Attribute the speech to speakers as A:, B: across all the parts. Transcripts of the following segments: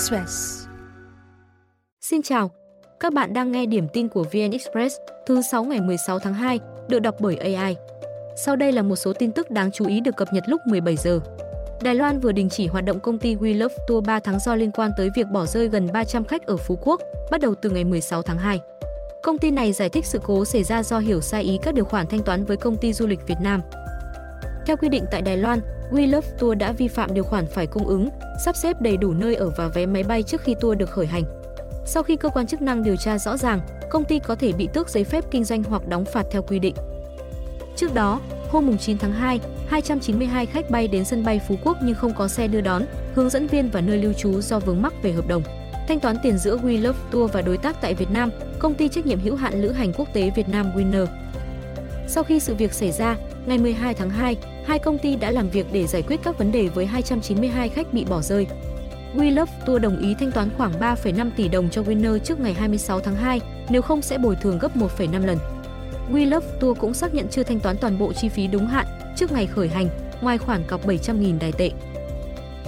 A: Express.
B: Xin chào, các bạn đang nghe điểm tin của VN Express thứ 6 ngày 16 tháng 2, được đọc bởi AI. Sau đây là một số tin tức đáng chú ý được cập nhật lúc 17 giờ. Đài Loan vừa đình chỉ hoạt động công ty We Love Tour 3 tháng do liên quan tới việc bỏ rơi gần 300 khách ở Phú Quốc, bắt đầu từ ngày 16 tháng 2. Công ty này giải thích sự cố xảy ra do hiểu sai ý các điều khoản thanh toán với công ty du lịch Việt Nam. Theo quy định tại Đài Loan, We Love Tour đã vi phạm điều khoản phải cung ứng, sắp xếp đầy đủ nơi ở và vé máy bay trước khi tour được khởi hành. Sau khi cơ quan chức năng điều tra rõ ràng, công ty có thể bị tước giấy phép kinh doanh hoặc đóng phạt theo quy định. Trước đó, hôm 9 tháng 2, 292 khách bay đến sân bay Phú Quốc nhưng không có xe đưa đón, hướng dẫn viên và nơi lưu trú do vướng mắc về hợp đồng. Thanh toán tiền giữa We Love Tour và đối tác tại Việt Nam, công ty trách nhiệm hữu hạn lữ hành quốc tế Việt Nam Winner. Sau khi sự việc xảy ra, ngày 12 tháng 2, hai công ty đã làm việc để giải quyết các vấn đề với 292 khách bị bỏ rơi. We Love Tour đồng ý thanh toán khoảng 3,5 tỷ đồng cho Winner trước ngày 26 tháng 2, nếu không sẽ bồi thường gấp 1,5 lần. We Love Tour cũng xác nhận chưa thanh toán toàn bộ chi phí đúng hạn trước ngày khởi hành, ngoài khoản cọc 700.000 đài tệ.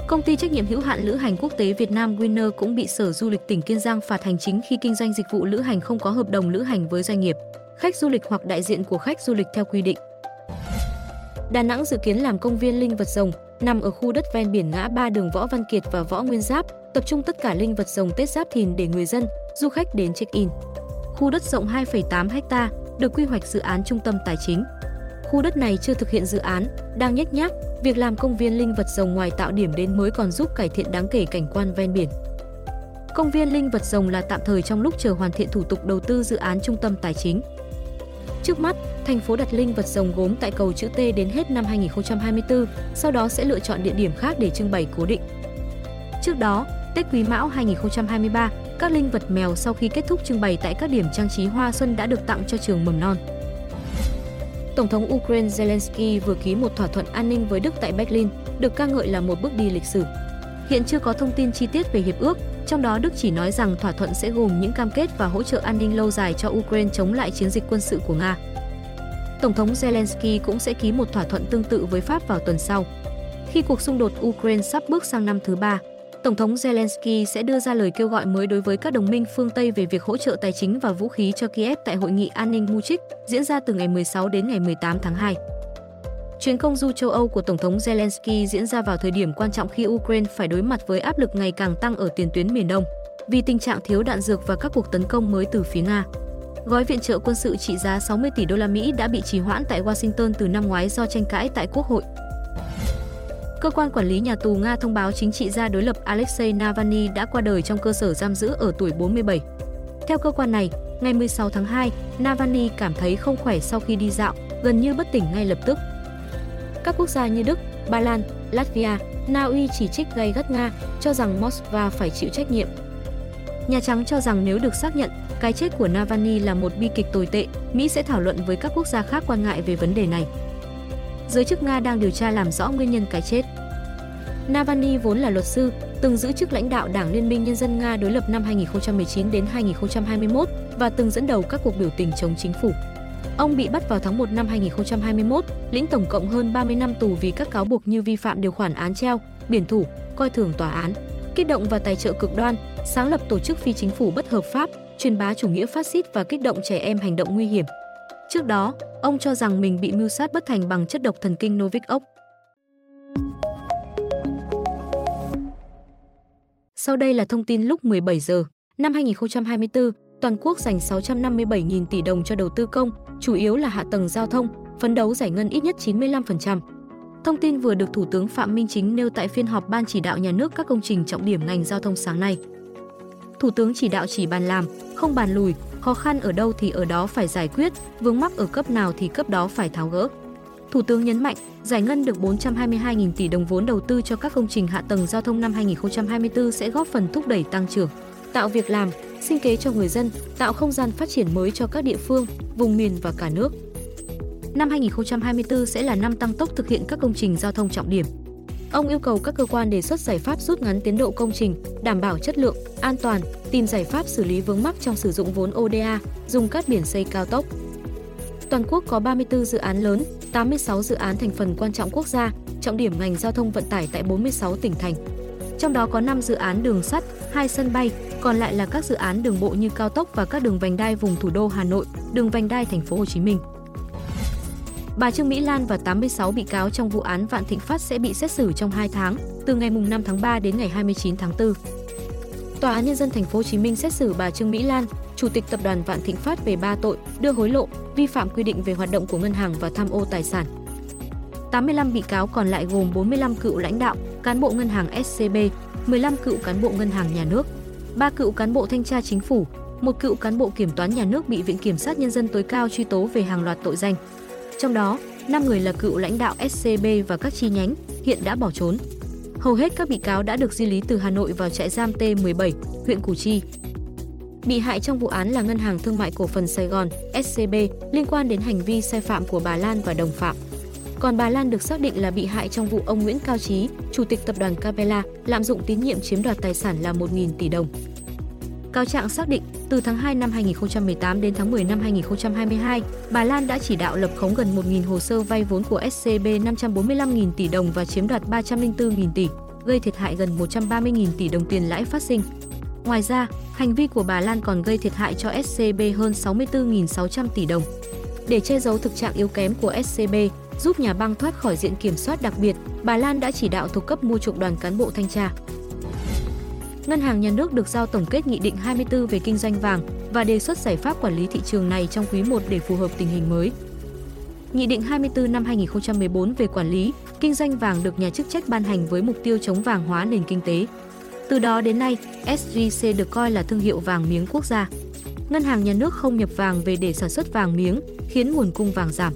B: Công ty trách nhiệm hữu hạn lữ hành quốc tế Việt Nam Winner cũng bị Sở Du lịch tỉnh Kiên Giang phạt hành chính khi kinh doanh dịch vụ lữ hành không có hợp đồng lữ hành với doanh nghiệp, khách du lịch hoặc đại diện của khách du lịch theo quy định. Đà Nẵng dự kiến làm công viên linh vật rồng nằm ở khu đất ven biển ngã ba đường Võ Văn Kiệt và Võ Nguyên Giáp, tập trung tất cả linh vật rồng Tết Giáp Thìn để người dân, du khách đến check-in. Khu đất rộng 2,8 ha được quy hoạch dự án trung tâm tài chính. Khu đất này chưa thực hiện dự án, đang nhếch nhác, việc làm công viên linh vật rồng ngoài tạo điểm đến mới còn giúp cải thiện đáng kể cảnh quan ven biển. Công viên linh vật rồng là tạm thời trong lúc chờ hoàn thiện thủ tục đầu tư dự án trung tâm tài chính. Trước mắt, thành phố đặt linh vật rồng gốm tại cầu chữ T đến hết năm 2024, sau đó sẽ lựa chọn địa điểm khác để trưng bày cố định. Trước đó, Tết Quý Mão 2023, các linh vật mèo sau khi kết thúc trưng bày tại các điểm trang trí hoa xuân đã được tặng cho trường mầm non. Tổng thống Ukraine Zelensky vừa ký một thỏa thuận an ninh với Đức tại Berlin, được ca ngợi là một bước đi lịch sử. Hiện chưa có thông tin chi tiết về hiệp ước, trong đó Đức chỉ nói rằng thỏa thuận sẽ gồm những cam kết và hỗ trợ an ninh lâu dài cho Ukraine chống lại chiến dịch quân sự của Nga. Tổng thống Zelensky cũng sẽ ký một thỏa thuận tương tự với Pháp vào tuần sau. Khi cuộc xung đột Ukraine sắp bước sang năm thứ ba, Tổng thống Zelensky sẽ đưa ra lời kêu gọi mới đối với các đồng minh phương Tây về việc hỗ trợ tài chính và vũ khí cho Kiev tại hội nghị an ninh Munich diễn ra từ ngày 16 đến ngày 18 tháng 2. Chuyến công du châu Âu của Tổng thống Zelensky diễn ra vào thời điểm quan trọng khi Ukraine phải đối mặt với áp lực ngày càng tăng ở tiền tuyến miền Đông vì tình trạng thiếu đạn dược và các cuộc tấn công mới từ phía Nga. Gói viện trợ quân sự trị giá 60 tỷ đô la Mỹ đã bị trì hoãn tại Washington từ năm ngoái do tranh cãi tại Quốc hội. Cơ quan quản lý nhà tù Nga thông báo chính trị gia đối lập Alexei Navalny đã qua đời trong cơ sở giam giữ ở tuổi 47. Theo cơ quan này, ngày 16 tháng 2, Navalny cảm thấy không khỏe sau khi đi dạo, gần như bất tỉnh ngay lập tức. Các quốc gia như Đức, Ba Lan, Latvia, Na Uy chỉ trích gay gắt Nga, cho rằng Moscow phải chịu trách nhiệm. Nhà Trắng cho rằng nếu được xác nhận cái chết của Navalny là một bi kịch tồi tệ, Mỹ sẽ thảo luận với các quốc gia khác quan ngại về vấn đề này. Giới chức Nga đang điều tra làm rõ nguyên nhân cái chết. Navalny vốn là luật sư, từng giữ chức lãnh đạo Đảng Liên minh Nhân dân Nga đối lập năm 2019 đến 2021 và từng dẫn đầu các cuộc biểu tình chống chính phủ. Ông bị bắt vào tháng 1 năm 2021, lĩnh tổng cộng hơn 30 năm tù vì các cáo buộc như vi phạm điều khoản án treo, biển thủ, coi thường tòa án, kích động và tài trợ cực đoan, sáng lập tổ chức phi chính phủ bất hợp pháp, truyền bá chủ nghĩa phát xít và kích động trẻ em hành động nguy hiểm. Trước đó, ông cho rằng mình bị mưu sát bất thành bằng chất độc thần kinh Novichok. Sau đây là thông tin lúc 17 giờ. Năm 2024, toàn quốc dành 657.000 tỷ đồng cho đầu tư công, chủ yếu là hạ tầng giao thông, phấn đấu giải ngân ít nhất 95%. Thông tin vừa được Thủ tướng Phạm Minh Chính nêu tại phiên họp Ban chỉ đạo nhà nước các công trình trọng điểm ngành giao thông sáng nay. Thủ tướng chỉ đạo chỉ bàn làm, không bàn lùi, khó khăn ở đâu thì ở đó phải giải quyết, vướng mắc ở cấp nào thì cấp đó phải tháo gỡ. Thủ tướng nhấn mạnh, giải ngân được 422.000 tỷ đồng vốn đầu tư cho các công trình hạ tầng giao thông năm 2024 sẽ góp phần thúc đẩy tăng trưởng, tạo việc làm, sinh kế cho người dân, tạo không gian phát triển mới cho các địa phương, vùng miền và cả nước. Năm 2024 sẽ là năm tăng tốc thực hiện các công trình giao thông trọng điểm. Ông yêu cầu các cơ quan đề xuất giải pháp rút ngắn tiến độ công trình, đảm bảo chất lượng, an toàn, tìm giải pháp xử lý vướng mắc trong sử dụng vốn ODA, dùng cát biển xây cao tốc. Toàn quốc có 34 dự án lớn, 86 dự án thành phần quan trọng quốc gia, trọng điểm ngành giao thông vận tải tại 46 tỉnh thành. trong đó có 5 dự án đường sắt, 2 sân bay, còn lại là các dự án đường bộ như cao tốc và các đường vành đai vùng thủ đô Hà Nội, đường vành đai thành phố Hồ Chí Minh. Bà Trương Mỹ Lan và 86 bị cáo trong vụ án Vạn Thịnh Phát sẽ bị xét xử trong 2 tháng, từ ngày 5 tháng 3 đến ngày 29 tháng 4. Tòa án nhân dân thành phố Hồ Chí Minh xét xử bà Trương Mỹ Lan, chủ tịch tập đoàn Vạn Thịnh Phát về 3 tội: đưa hối lộ, vi phạm quy định về hoạt động của ngân hàng và tham ô tài sản. 85 bị cáo còn lại gồm 45 cựu lãnh đạo, cán bộ ngân hàng SCB, 15 cựu cán bộ ngân hàng nhà nước, 3 cựu cán bộ thanh tra chính phủ, một cựu cán bộ kiểm toán nhà nước bị Viện Kiểm sát Nhân dân tối cao truy tố về hàng loạt tội danh. Trong đó, 5 người là cựu lãnh đạo SCB và các chi nhánh, hiện đã bỏ trốn. Hầu hết các bị cáo đã được di lý từ Hà Nội vào trại giam T17, huyện Củ Chi. Bị hại trong vụ án là Ngân hàng Thương mại Cổ phần Sài Gòn, SCB, liên quan đến hành vi sai phạm của bà Lan và đồng phạm. Còn bà Lan được xác định là bị hại trong vụ ông Nguyễn Cao Trí, chủ tịch tập đoàn Capella, lạm dụng tín nhiệm chiếm đoạt tài sản là 1.000 tỷ đồng. Cáo trạng xác định, từ tháng 2 năm 2018 đến tháng 10 năm 2022, bà Lan đã chỉ đạo lập khống gần 1.000 hồ sơ vay vốn của SCB 545.000 tỷ đồng và chiếm đoạt 304.000 tỷ, gây thiệt hại gần 130.000 tỷ đồng tiền lãi phát sinh. Ngoài ra, hành vi của bà Lan còn gây thiệt hại cho SCB hơn 64.600 tỷ đồng. Để che giấu thực trạng yếu kém của SCB, giúp nhà băng thoát khỏi diện kiểm soát đặc biệt, bà Lan đã chỉ đạo thuộc cấp mua chuộc đoàn cán bộ thanh tra. Ngân hàng Nhà nước được giao tổng kết Nghị định 24 về kinh doanh vàng và đề xuất giải pháp quản lý thị trường này trong quý 1 để phù hợp tình hình mới. Nghị định 24 năm 2014 về quản lý, kinh doanh vàng được nhà chức trách ban hành với mục tiêu chống vàng hóa nền kinh tế. Từ đó đến nay, SJC được coi là thương hiệu vàng miếng quốc gia. Ngân hàng nhà nước không nhập vàng về để sản xuất vàng miếng, khiến nguồn cung vàng giảm.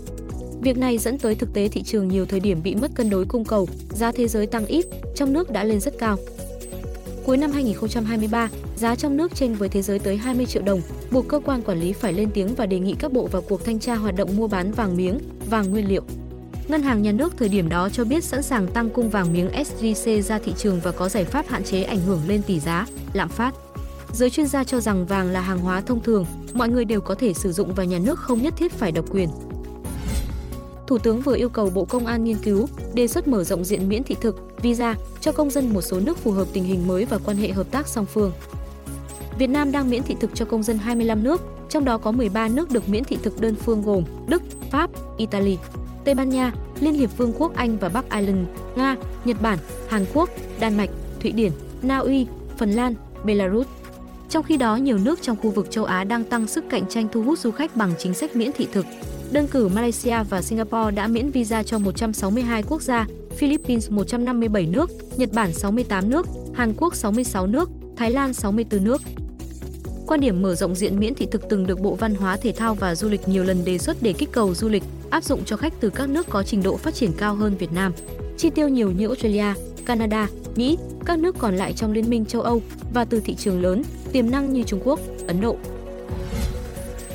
B: Việc này dẫn tới thực tế thị trường nhiều thời điểm bị mất cân đối cung cầu, giá thế giới tăng ít, trong nước đã lên rất cao. Cuối năm 2023, giá trong nước trên với thế giới tới 20 triệu đồng, buộc cơ quan quản lý phải lên tiếng và đề nghị các bộ vào cuộc thanh tra hoạt động mua bán vàng miếng, vàng nguyên liệu. Ngân hàng nhà nước thời điểm đó cho biết sẵn sàng tăng cung vàng miếng SJC ra thị trường và có giải pháp hạn chế ảnh hưởng lên tỷ giá, lạm phát. Giới chuyên gia cho rằng vàng là hàng hóa thông thường, mọi người đều có thể sử dụng và nhà nước không nhất thiết phải độc quyền. Thủ tướng vừa yêu cầu Bộ Công an nghiên cứu, đề xuất mở rộng diện miễn thị thực, visa cho công dân một số nước phù hợp tình hình mới và quan hệ hợp tác song phương. Việt Nam đang miễn thị thực cho công dân 25 nước, trong đó có 13 nước được miễn thị thực đơn phương gồm Đức, Pháp, Italy, Tây Ban Nha, Liên hiệp Vương quốc Anh và Bắc Ireland, Nga, Nhật Bản, Hàn Quốc, Đan Mạch, Thụy Điển, Na Uy, Phần Lan, Belarus. Trong khi đó, nhiều nước trong khu vực châu Á đang tăng sức cạnh tranh thu hút du khách bằng chính sách miễn thị thực. Đơn cử Malaysia và Singapore đã miễn visa cho 162 quốc gia, Philippines 157 nước, Nhật Bản 68 nước, Hàn Quốc 66 nước, Thái Lan 64 nước. Quan điểm mở rộng diện miễn thị thực từng được Bộ Văn hóa Thể thao và Du lịch nhiều lần đề xuất để kích cầu du lịch, áp dụng cho khách từ các nước có trình độ phát triển cao hơn Việt Nam. Chi tiêu nhiều như Australia, Canada, Mỹ, các nước còn lại trong Liên minh châu Âu và từ thị trường lớn, tiềm năng như Trung Quốc, Ấn Độ.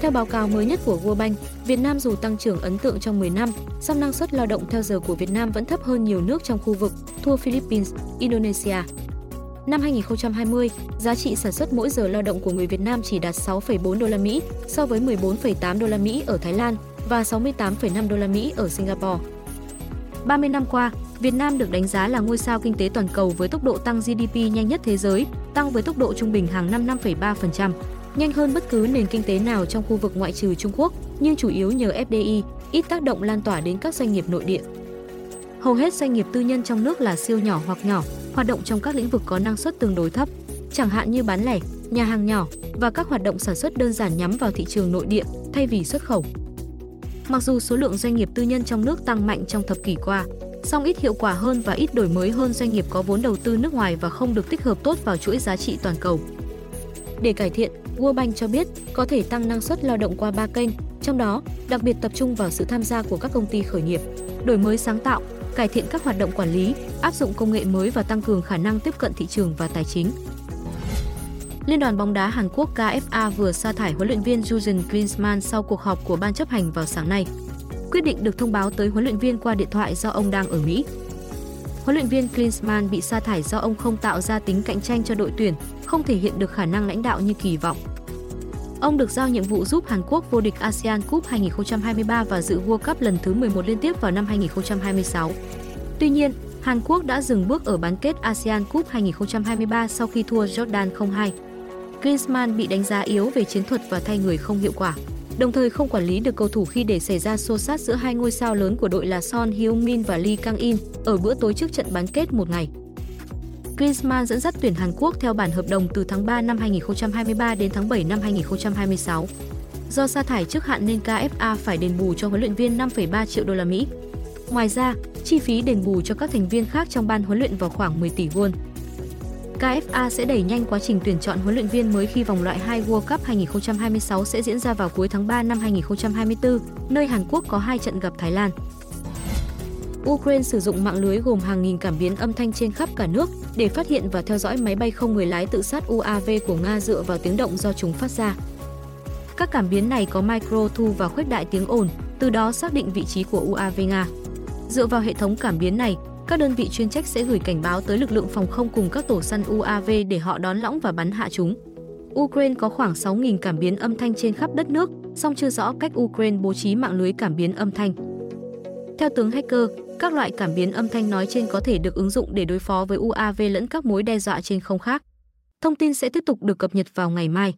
B: Theo báo cáo mới nhất của World Bank, Việt Nam dù tăng trưởng ấn tượng trong 10 năm, song năng suất lao động theo giờ của Việt Nam vẫn thấp hơn nhiều nước trong khu vực, thua Philippines, Indonesia. Năm 2020, giá trị sản xuất mỗi giờ lao động của người Việt Nam chỉ đạt 6,4 đô la Mỹ so với 14,8 đô la Mỹ ở Thái Lan và 68,5 đô la Mỹ ở Singapore. 30 năm qua, Việt Nam được đánh giá là ngôi sao kinh tế toàn cầu với tốc độ tăng GDP nhanh nhất thế giới, tăng với tốc độ trung bình hàng năm 5,3% nhanh hơn bất cứ nền kinh tế nào trong khu vực ngoại trừ Trung Quốc, nhưng chủ yếu nhờ FDI, ít tác động lan tỏa đến các doanh nghiệp nội địa. Hầu hết doanh nghiệp tư nhân trong nước là siêu nhỏ hoặc nhỏ, hoạt động trong các lĩnh vực có năng suất tương đối thấp, chẳng hạn như bán lẻ, nhà hàng nhỏ và các hoạt động sản xuất đơn giản nhắm vào thị trường nội địa thay vì xuất khẩu. Mặc dù số lượng doanh nghiệp tư nhân trong nước tăng mạnh trong thập kỷ qua, song ít hiệu quả hơn và ít đổi mới hơn doanh nghiệp có vốn đầu tư nước ngoài và không được tích hợp tốt vào chuỗi giá trị toàn cầu. Để cải thiện, World Bank cho biết có thể tăng năng suất lao động qua ba kênh, trong đó đặc biệt tập trung vào sự tham gia của các công ty khởi nghiệp, đổi mới sáng tạo, cải thiện các hoạt động quản lý, áp dụng công nghệ mới và tăng cường khả năng tiếp cận thị trường và tài chính. Liên đoàn bóng đá Hàn Quốc KFA vừa sa thải huấn luyện viên Jurgen Klinsmann sau cuộc họp của ban chấp hành vào sáng nay. Quyết định được thông báo tới huấn luyện viên qua điện thoại do ông đang ở Mỹ. Huấn luyện viên Klinsmann bị sa thải do ông không tạo ra tính cạnh tranh cho đội tuyển, không thể hiện được khả năng lãnh đạo như kỳ vọng. Ông được giao nhiệm vụ giúp Hàn Quốc vô địch ASEAN Cup 2023 và dự World Cup lần thứ 11 liên tiếp vào năm 2026. Tuy nhiên, Hàn Quốc đã dừng bước ở bán kết ASEAN Cup 2023 sau khi thua Jordan 0-2. Griezmann bị đánh giá yếu về chiến thuật và thay người không hiệu quả, đồng thời không quản lý được cầu thủ khi để xảy ra xô xát giữa hai ngôi sao lớn của đội là Son Heung-min và Lee Kang-in ở bữa tối trước trận bán kết một ngày. Griezmann dẫn dắt tuyển Hàn Quốc theo bản hợp đồng từ tháng 3 năm 2023 đến tháng 7 năm 2026. Do sa thải trước hạn nên KFA phải đền bù cho huấn luyện viên 5,3 triệu đô la Mỹ. Ngoài ra, chi phí đền bù cho các thành viên khác trong ban huấn luyện vào khoảng 10 tỷ won. KFA sẽ đẩy nhanh quá trình tuyển chọn huấn luyện viên mới khi vòng loại 2 World Cup 2026 sẽ diễn ra vào cuối tháng 3 năm 2024, nơi Hàn Quốc có hai trận gặp Thái Lan. Ukraine sử dụng mạng lưới gồm hàng nghìn cảm biến âm thanh trên khắp cả nước để phát hiện và theo dõi máy bay không người lái tự sát UAV của Nga dựa vào tiếng động do chúng phát ra. Các cảm biến này có micro thu và khuếch đại tiếng ồn, từ đó xác định vị trí của UAV Nga. Dựa vào hệ thống cảm biến này, các đơn vị chuyên trách sẽ gửi cảnh báo tới lực lượng phòng không cùng các tổ săn UAV để họ đón lõng và bắn hạ chúng. Ukraine có khoảng 6.000 cảm biến âm thanh trên khắp đất nước, song chưa rõ cách Ukraine bố trí mạng lưới cảm biến âm thanh. Theo tướng hacker, các loại cảm biến âm thanh nói trên có thể được ứng dụng để đối phó với UAV lẫn các mối đe dọa trên không khác. Thông tin sẽ tiếp tục được cập nhật vào ngày mai.